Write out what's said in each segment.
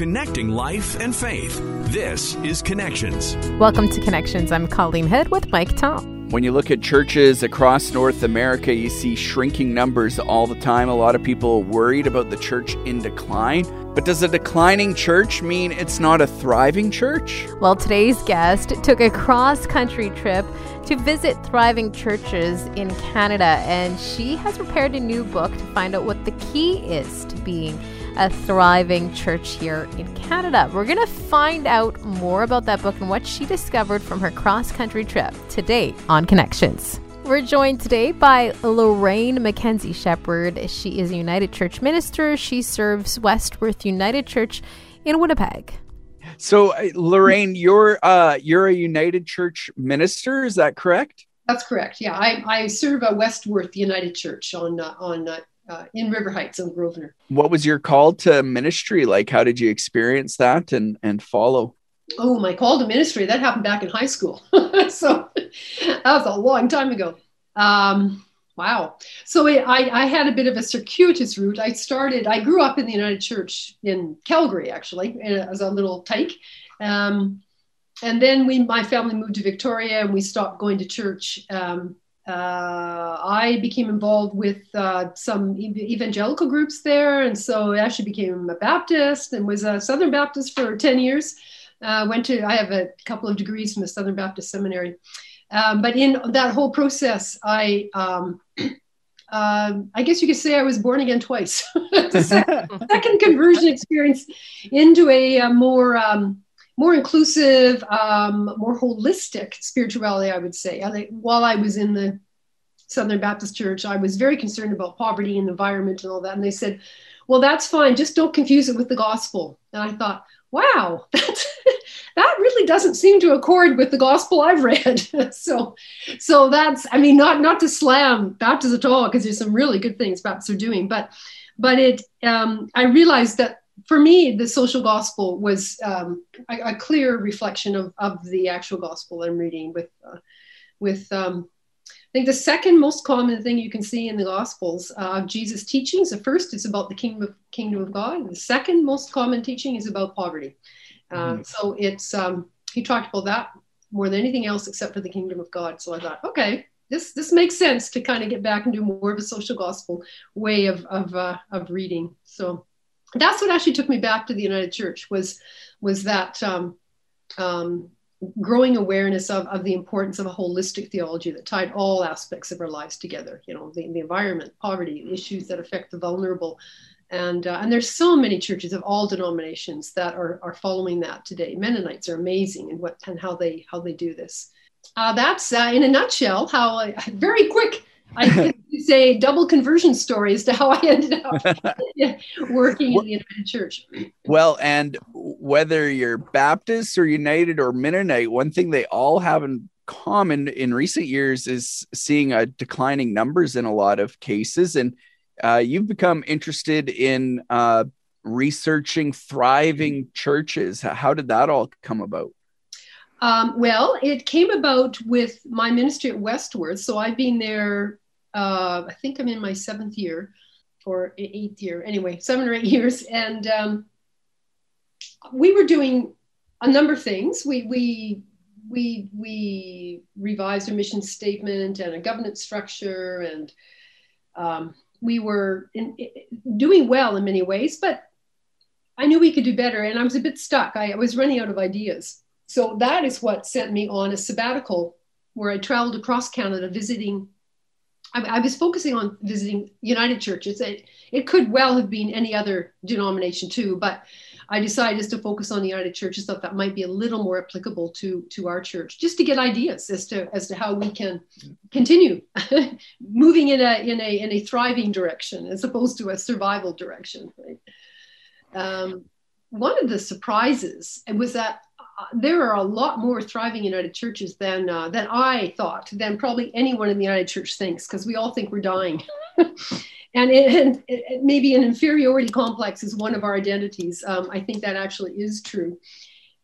connecting life and faith. This is Connections. Welcome to Connections. I'm Colleen Head with Mike Tom. When you look at churches across North America, you see shrinking numbers all the time. A lot of people worried about the church in decline. But does a declining church mean it's not a thriving church? Well, today's guest took a cross country trip to visit thriving churches in Canada, and she has prepared a new book to find out what the key is to being a thriving church here in Canada. We're going to find out more about that book and what she discovered from her cross country trip today on Connections. We're joined today by Lorraine Mackenzie Shepherd. She is a United Church minister. She serves Westworth United Church in Winnipeg. So, uh, Lorraine, you're uh, you're a United Church minister. Is that correct? That's correct. Yeah, I, I serve a Westworth United Church on uh, on uh, in River Heights on Grosvenor. What was your call to ministry like? How did you experience that and and follow? Oh, my call to ministry that happened back in high school. so that was a long time ago. Um, wow. So I, I had a bit of a circuitous route. I started. I grew up in the United Church in Calgary, actually, as a little tyke. Um, and then we, my family moved to Victoria, and we stopped going to church um, uh, I became involved with uh, some evangelical groups there, and so I actually became a Baptist and was a Southern Baptist for ten years. Uh, went to I have a couple of degrees from the Southern Baptist Seminary, um, but in that whole process, I um, um I guess you could say I was born again twice. second, second, conversion experience into a, a more um, more inclusive, um, more holistic spirituality, I would say. I, while I was in the Southern Baptist Church, I was very concerned about poverty and environment and all that. And they said, well, that's fine. Just don't confuse it with the gospel. And I thought, wow, that's, that really doesn't seem to accord with the gospel I've read. so, so that's, I mean, not, not to slam Baptists at all, because there's some really good things Baptists are doing, but, but it, um, I realized that for me, the social gospel was um, a, a, clear reflection of, of the actual gospel I'm reading. With, uh, with um, I think the second most common thing you can see in the gospels uh, of Jesus' teachings. The first is about the kingdom of kingdom of God. The second most common teaching is about poverty. Uh, mm. So it's um, he talked about that more than anything else except for the kingdom of God. So I thought, okay, this this makes sense to kind of get back and do more of a social gospel way of of, uh, of reading. So that's what actually took me back to the United Church was was that um, um, growing awareness of, of the importance of a holistic theology that tied all aspects of our lives together. You know, the, the environment, poverty, issues that affect the vulnerable, and uh, and there's so many churches of all denominations that are, are following that today. Mennonites are amazing in what and how they how they do this. Uh, that's uh, in a nutshell how I, very quick I could say double conversion story as to how I ended up working in the United Church. Well, and whether you're Baptist or United or Mennonite, one thing they all have in common in recent years is seeing a declining numbers in a lot of cases. And uh, you've become interested in uh, researching thriving churches. How did that all come about? Um, well, it came about with my ministry at Westworth. So I've been there uh, I think I'm in my seventh year or eighth year, anyway, seven or eight years. And um, we were doing a number of things. We, we, we, we revised a mission statement and a governance structure, and um, we were in, in, doing well in many ways, but I knew we could do better, and I was a bit stuck. I, I was running out of ideas. So that is what sent me on a sabbatical where I traveled across Canada visiting I, I, was focusing on visiting United churches. It, it could well have been any other denomination too, but I decided just to focus on the United Churches. Thought that might be a little more applicable to to our church, just to get ideas as to as to how we can continue moving in a in a in a thriving direction as opposed to a survival direction. Right. Um, one of the surprises was that there are a lot more thriving United churches than uh, than I thought, than probably anyone in the United Church thinks, because we all think we're dying. and, it, and it, maybe an inferiority complex is one of our identities. Um, I think that actually is true.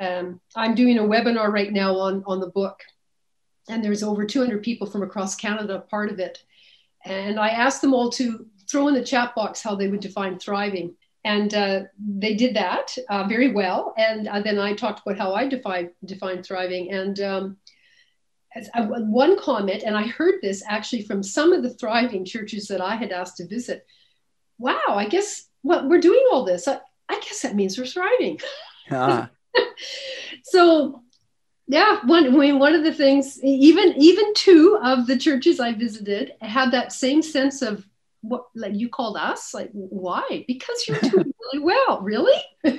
Um, I'm doing a webinar right now on, on the book, and there's over 200 people from across Canada part of it. And I asked them all to throw in the chat box how they would define thriving. And uh, they did that uh, very well. And uh, then I talked about how I define define thriving. And um, as, uh, one comment, and I heard this actually from some of the thriving churches that I had asked to visit. Wow, I guess well, we're doing all this. I, I guess that means we're thriving. Ah. so yeah one I mean, one of the things even even two of the churches i visited had that same sense of what like you called us? Like why? Because you're doing really well. Really?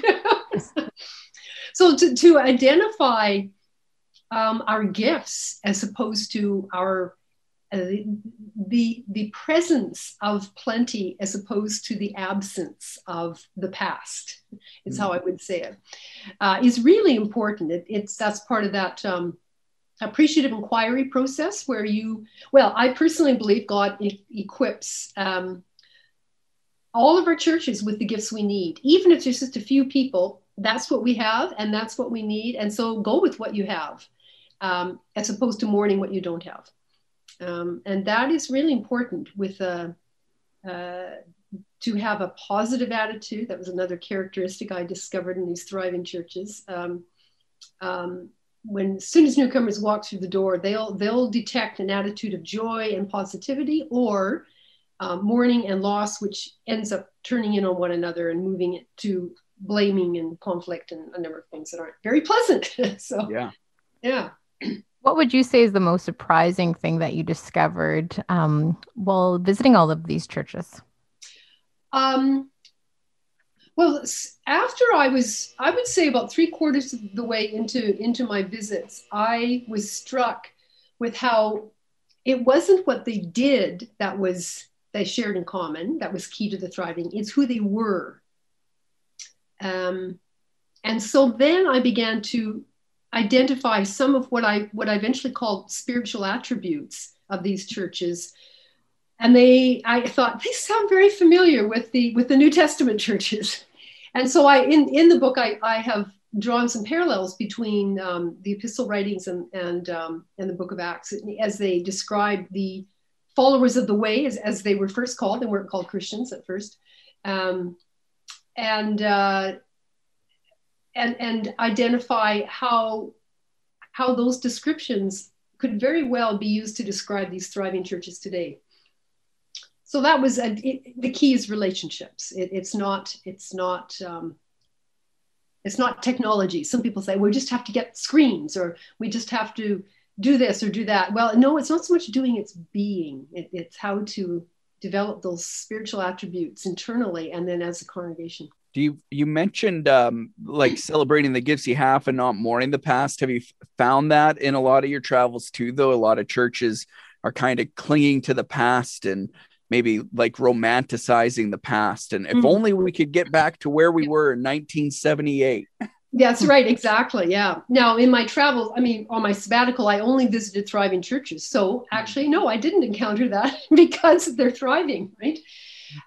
So to, to identify um, our gifts as opposed to our uh, the the presence of plenty as opposed to the absence of the past is mm-hmm. how i would say it uh, is really important. It, it's that's part of that um, appreciative inquiry process where you well i personally believe god e- equips um, all of our churches with the gifts we need. Even if there's just a few people that's what we have and that's what we need. And so go with what you have um, as opposed to mourning what you don't have. Um, and that is really important with a uh, to have a positive attitude. That was another characteristic i discovered in these thriving churches. Um, um, when as soon as newcomers walk through the door, they'll they'll detect an attitude of joy and positivity, or um, mourning and loss, which ends up turning in on one another and moving it to blaming and conflict and a number of things that aren't very pleasant. so yeah, yeah. What would you say is the most surprising thing that you discovered um, while visiting all of these churches? Um, well, after I was, I would say about three quarters of the way into into my visits, I was struck with how it wasn't what they did that was they shared in common that was key to the thriving. It's who they were. Um, and so then I began to identify some of what I what I eventually called spiritual attributes of these churches and they i thought they sound very familiar with the with the new testament churches. And so i in in the book i i have drawn some parallels between um, the epistle writings and and um, and the book of acts as they describe the followers of the way as, as they were first called. They weren't called christians at first. Um, and uh, and and identify how how those descriptions could very well be used to describe these thriving churches today so that was a, it, the key is relationships. It, it's not it's not um, it's not technology. Some people say we just have to get screens or we just have to do this or do that. Well no it's not so much doing it's being. It, it's how to develop those spiritual attributes internally and then as a congregation. Do you you mentioned um, like celebrating the gifts you have and not mourning the past. Have you found that in a lot of your travels too though? A lot of churches are kind of clinging to the past and maybe like romanticizing the past. And if mm-hmm. only we could get back to where we were in 1978. That's right, exactly. Yeah. Now, in my travels, I mean, on my sabbatical, I only visited thriving churches. So actually, no, I didn't encounter that because they're thriving, right?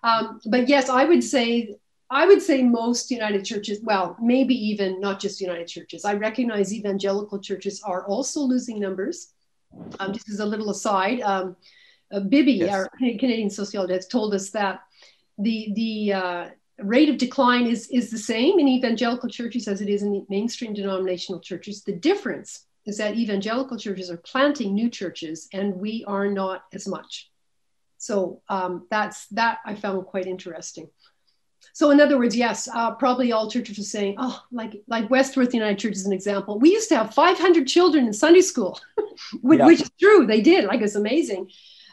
Um, but yes, I would say I would say most United churches, well, maybe even not just United churches. I recognize evangelical churches are also losing numbers. Um, just as a little aside, um, uh, Bibby, yes. our Canadian sociologist, told us that the the uh, rate of decline is is the same in evangelical churches as it is in mainstream denominational churches. The difference is that evangelical churches are planting new churches, and we are not as much. So um, that's that I found quite interesting. So in other words, yes, uh, probably all churches are saying, oh, like like Westworth United Church is an example. We used to have 500 children in Sunday school, which, yeah. which is true. They did, like it's amazing.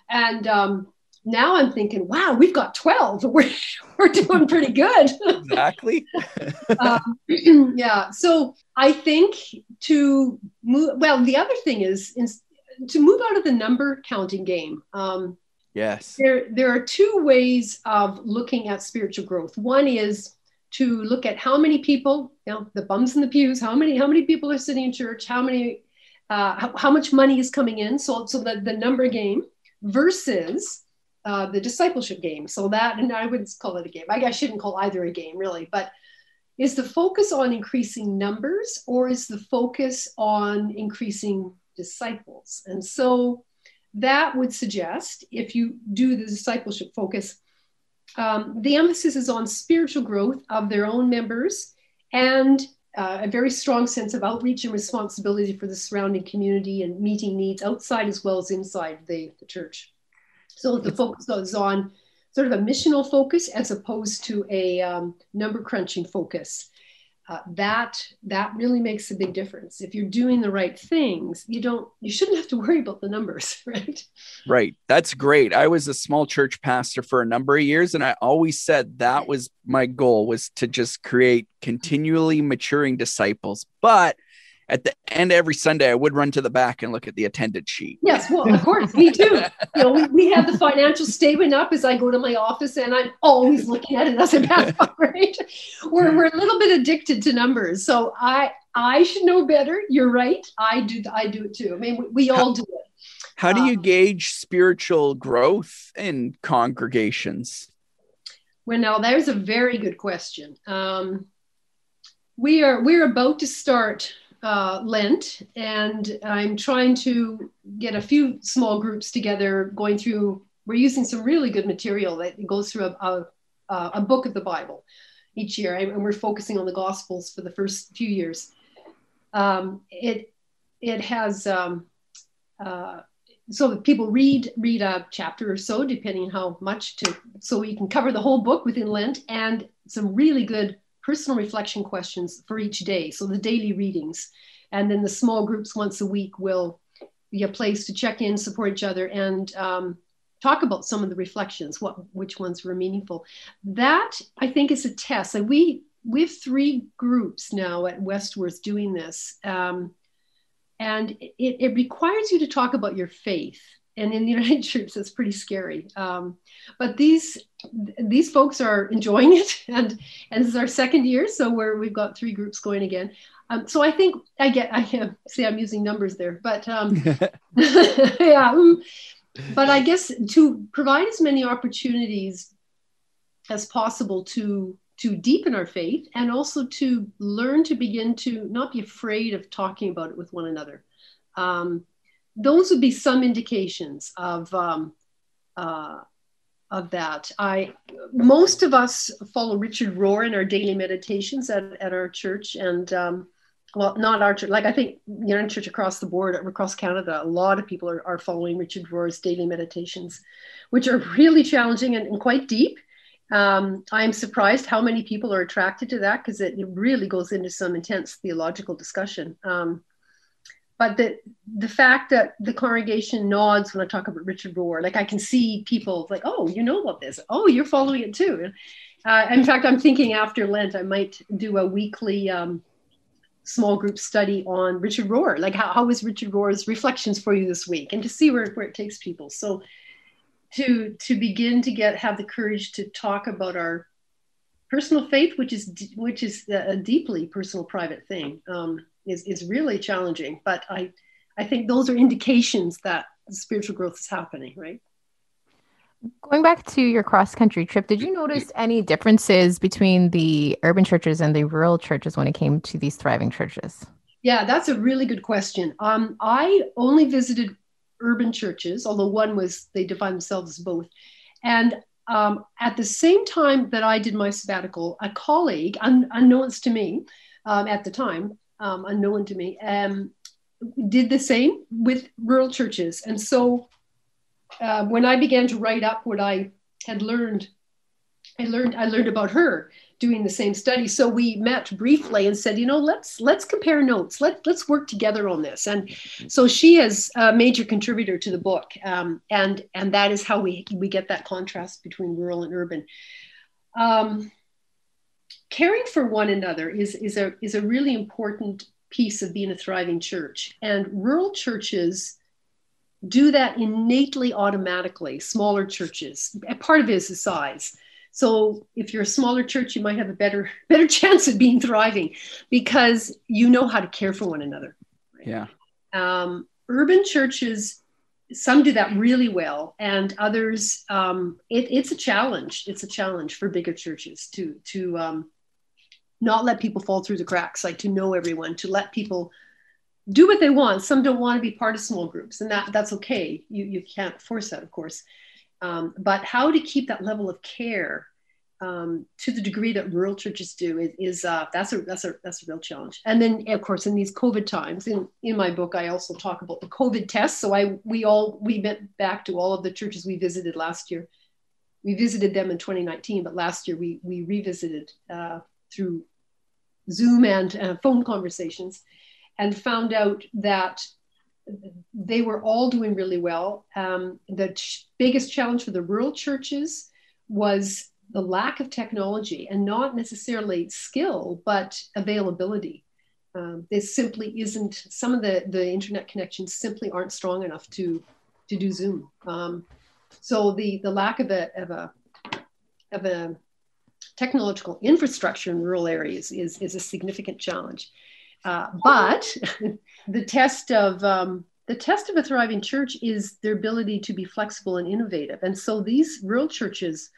And um, now I'm thinking, wow, we've got 12. We're, we're doing pretty good. exactly. um, yeah. So I think to move, well, the other thing is in, to move out of the number counting game. Um, yes. There, there are two ways of looking at spiritual growth. One is to look at how many people, you know, the bums in the pews, how many, how many people are sitting in church, how many, uh, how, how much money is coming in. So, so the, the number game versus uh, the discipleship game. So that, and I wouldn't call it a game. I, I shouldn't call either a game really, but is the focus on increasing numbers or is the focus on increasing disciples? And so that would suggest if you do the discipleship focus, um, the emphasis is on spiritual growth of their own members and uh, a very strong sense of outreach and responsibility for the surrounding community and meeting needs outside as well as inside the, the church. So the focus is on sort of a missional focus as opposed to a um, number crunching focus uh, that that really makes a big difference. If you're doing the right things you don't you shouldn't have to worry about the numbers right? Right. That's great. I was a small church pastor for a number of years and i always said that was my goal was to just create continually maturing disciples. But at the end every Sunday, I would run to the back and look at the attendance sheet. Yes, well, of course, me too. You know, we, we have the financial statement up as I go to my office, and I'm always looking at it as a pass right? We're, we're a little bit addicted to numbers, so I I should know better. You're right. I do I do it too. I mean, we, we all do it. How do you um, gauge spiritual growth in congregations? Well, now there's a very good question. Um, we are we're about to start uh, Lent, and I'm trying to get a few small groups together going through. We're using some really good material that goes through a, a, a book of the Bible each year, and we're focusing on the Gospels for the first few years. Um, it it has um, uh, so people read read a chapter or so, depending how much to, so we can cover the whole book within Lent, and some really good personal reflection questions for each day. So the daily readings. And then the small groups once a week will be a place to check in, support each other, and um, talk about some of the reflections, what which ones were meaningful. That I think is a test. Like we we have three groups now at Westworth doing this. Um, and it, it requires you to talk about your faith and in the United States, it's pretty scary. Um, but these these folks are enjoying it, and and this is our second year, so where we've got three groups going again. Um, so I think I get I am see I'm using numbers there, but um, yeah. Um, but I guess to provide as many opportunities as possible to to deepen our faith and also to learn to begin to not be afraid of talking about it with one another. Um, those would be some indications of um, uh, of that. I most of us follow Richard Rohr in our daily meditations at, at our church, and um, well, not our church. Like I think you know, church across the board, across Canada, a lot of people are, are following Richard Rohr's daily meditations, which are really challenging and, and quite deep. Um, I'm surprised how many people are attracted to that because it, it, really goes into some intense theological discussion. Um, but the the fact that the congregation nods when I talk about Richard Rohr, like I can see people like, oh, you know about this. Oh, you're following it too. Uh, in fact, I'm thinking after Lent, I might do a weekly um, small group study on Richard Rohr. Like, how, how was Richard Rohr's reflections for you this week, and to see where, where it takes people. So, to to begin to get have the courage to talk about our personal faith, which is which is a deeply personal, private thing. Um, is, is really challenging. But I, I think those are indications that spiritual growth is happening, right? Going back to your cross country trip, did you notice any differences between the urban churches and the rural churches when it came to these thriving churches? Yeah, that's a really good question. Um, I only visited urban churches, although one was, they define themselves as both. And um, at the same time that I did my sabbatical, a colleague, un- unknowns to me um, at the time, um, unknown to me, um, did the same with rural churches. And so uh, when I began to write up what I had learned, I learned I learned about her doing the same study. So we met briefly and said, you know, let's let's compare notes. Let let's work together on this. And so she is a major contributor to the book, um, and and that is how we we get that contrast between rural and urban. Um, caring for one another is, is, a, is a really important piece of being a thriving church. And rural churches do that innately automatically, smaller churches. Part of it is the size. So if you're a smaller church, you might have a better better chance of being thriving because you know how to care for one another. Right? Yeah. Um, urban churches, some do that really well, and others, um, it, it's a challenge. It's a challenge for bigger churches to to um, not let people fall through the cracks, like to know everyone, to let people do what they want. Some don't want to be part of small groups, and that that's okay. You you can't force that, of course. Um, but how to keep that level of care um, to the degree that rural churches do is, is uh, that's a that's a that's a real challenge. And then of course in these COVID times, in in my book I also talk about the COVID tests. So I we all we went back to all of the churches we visited last year. We visited them in 2019, but last year we we revisited uh, through Zoom and uh, phone conversations, and found out that they were all doing really well. Um, the ch- biggest challenge for the rural churches was the lack of technology and not necessarily skill, but availability. Um, simply isn't, some of the, the internet connections simply aren't strong enough to, to do Zoom. Um, so the, the lack of a, of a, of a technological infrastructure in rural areas is, is a significant challenge. Uh, but the test of um, the test of a thriving church is their ability to be flexible and innovative. And so these rural churches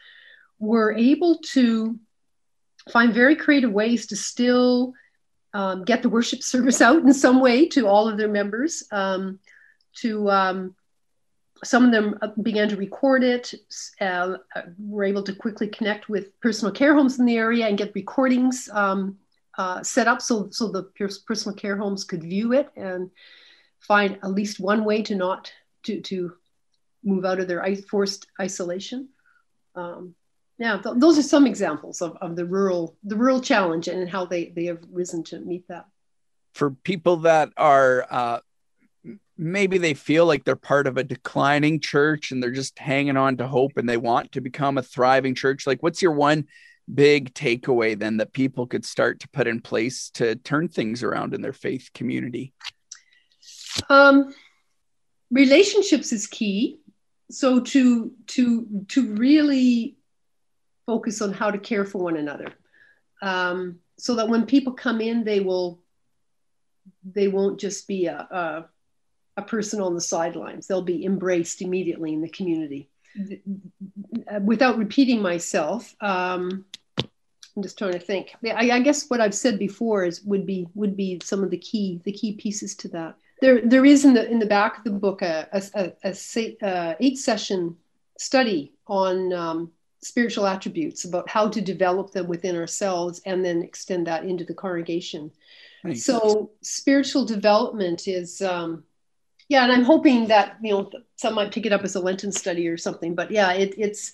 were able to find very creative ways to still um, get the worship service out in some way to all of their members. Um, to um, some of them uh, began to record it, uh, were able to quickly connect with personal care homes in the area and get recordings um, uh, set up so, so the personal care homes could view it and find at least one way to not to, to move out of their forced isolation. Um, yeah th- those are some examples of, of the rural the rural challenge and how they they have risen to meet that for people that are uh, maybe they feel like they're part of a declining church and they're just hanging on to hope and they want to become a thriving church. Like what's your one big takeaway then that people could start to put in place to turn things around in their faith community? Um, relationships is key. So to to to really focus on how to care for one another. Um, so that when people come in they will they won't just be a, a, a person on the sidelines they'll be embraced immediately in the community without repeating myself um, i'm just trying to think I, I, guess what i've said before is would be would be some of the key the key pieces to that there there is in the in the back of the book a, a, a, a uh, eight session study on um, spiritual attributes, about how to develop them within ourselves and then extend that into the congregation. Nice. So spiritual development is, um, yeah, and I'm hoping that you know some might pick it up as a Lenten study or something. But yeah, it, it's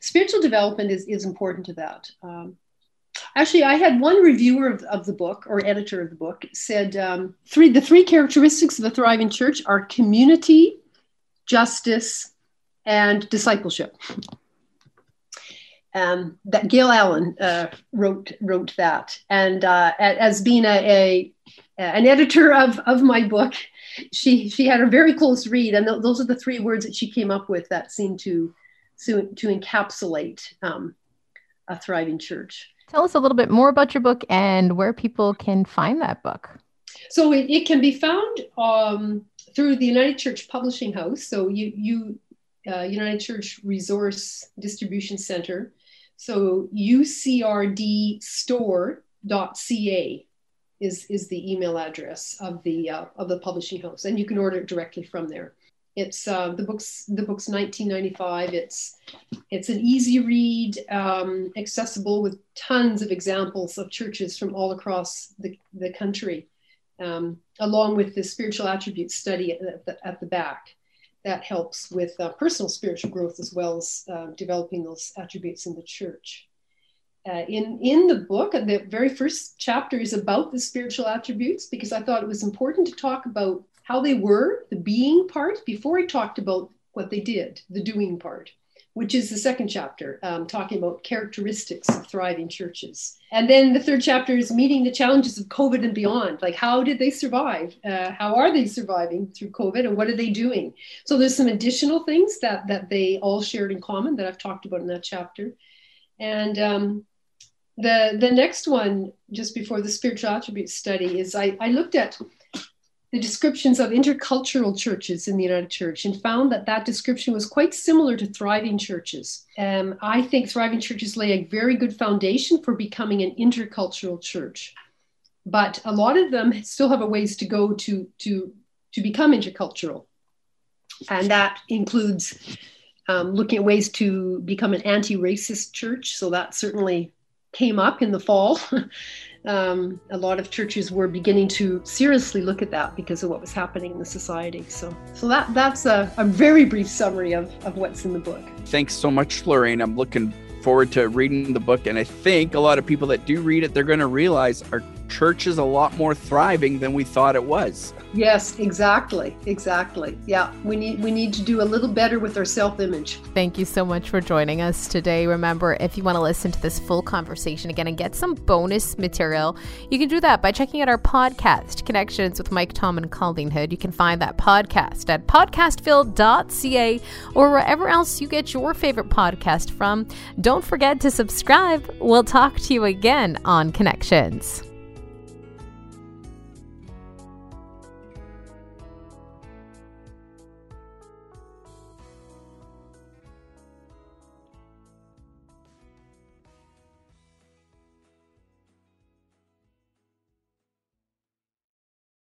spiritual development is is important to that. Um, actually, I had one reviewer of, of the book or editor of the book said um, three the three characteristics of a thriving church are community, justice, and discipleship um, that Gail Allen uh, wrote wrote that, and uh, as being a, a, an editor of, of my book, she she had a very close read, and th- those are the three words that she came up with that seemed to to, to encapsulate um, a thriving church. Tell us a little bit more about your book and where people can find that book. So it, it can be found um, through the United Church Publishing House. So you you uh, United Church Resource Distribution Center so ucrdstore.ca is, is the email address of the uh, of the publishing house, and you can order it directly from there. It's uh, the book's the book's 1995. It's it's an easy read, um, accessible with tons of examples of churches from all across the, the country, um, along with the spiritual attributes study at the, at the back that helps with uh, personal spiritual growth as well as uh, developing those attributes in the church. Uh, in, in the book, the very first chapter is about the spiritual attributes because I thought it was important to talk about how they were, the being part, before I talked about what they did, the doing part which is the second chapter, um, talking about characteristics of thriving churches. And then the third chapter is meeting the challenges of COVID and beyond. Like, how did they survive? Uh, how are they surviving through COVID, and what are they doing? So there's some additional things that that they all shared in common that I've talked about in that chapter. And um, the the next one, just before the spiritual attributes study, is I, I looked at the descriptions of intercultural churches in the United Church and found that that description was quite similar to thriving churches. Um, I think thriving churches lay a very good foundation for becoming an intercultural church, but a lot of them still have a ways to go to to to become intercultural, and that includes um, looking at ways to become an anti-racist church. So that certainly came up in the fall. um, a lot of churches were beginning to seriously look at that because of what was happening in the society. So, so that that's a, a very brief summary of, of what's in the book. Thanks so much, Lorraine. I'm looking forward to reading the book, and I think a lot of people that do read it, they're going to realize our church is a lot more thriving than we thought it was. Yes, exactly. Exactly. Yeah, we need we need to do a little better with our self-image. Thank you so much for joining us today. Remember, if you want to listen to this full conversation again and get some bonus material, you can do that by checking out our podcast, Connections with Mike Tom and Colleen Hood. You can find that podcast at podcastville.ca or wherever else you get your favorite podcast from. Don't forget to subscribe. We'll talk to you again on Connections.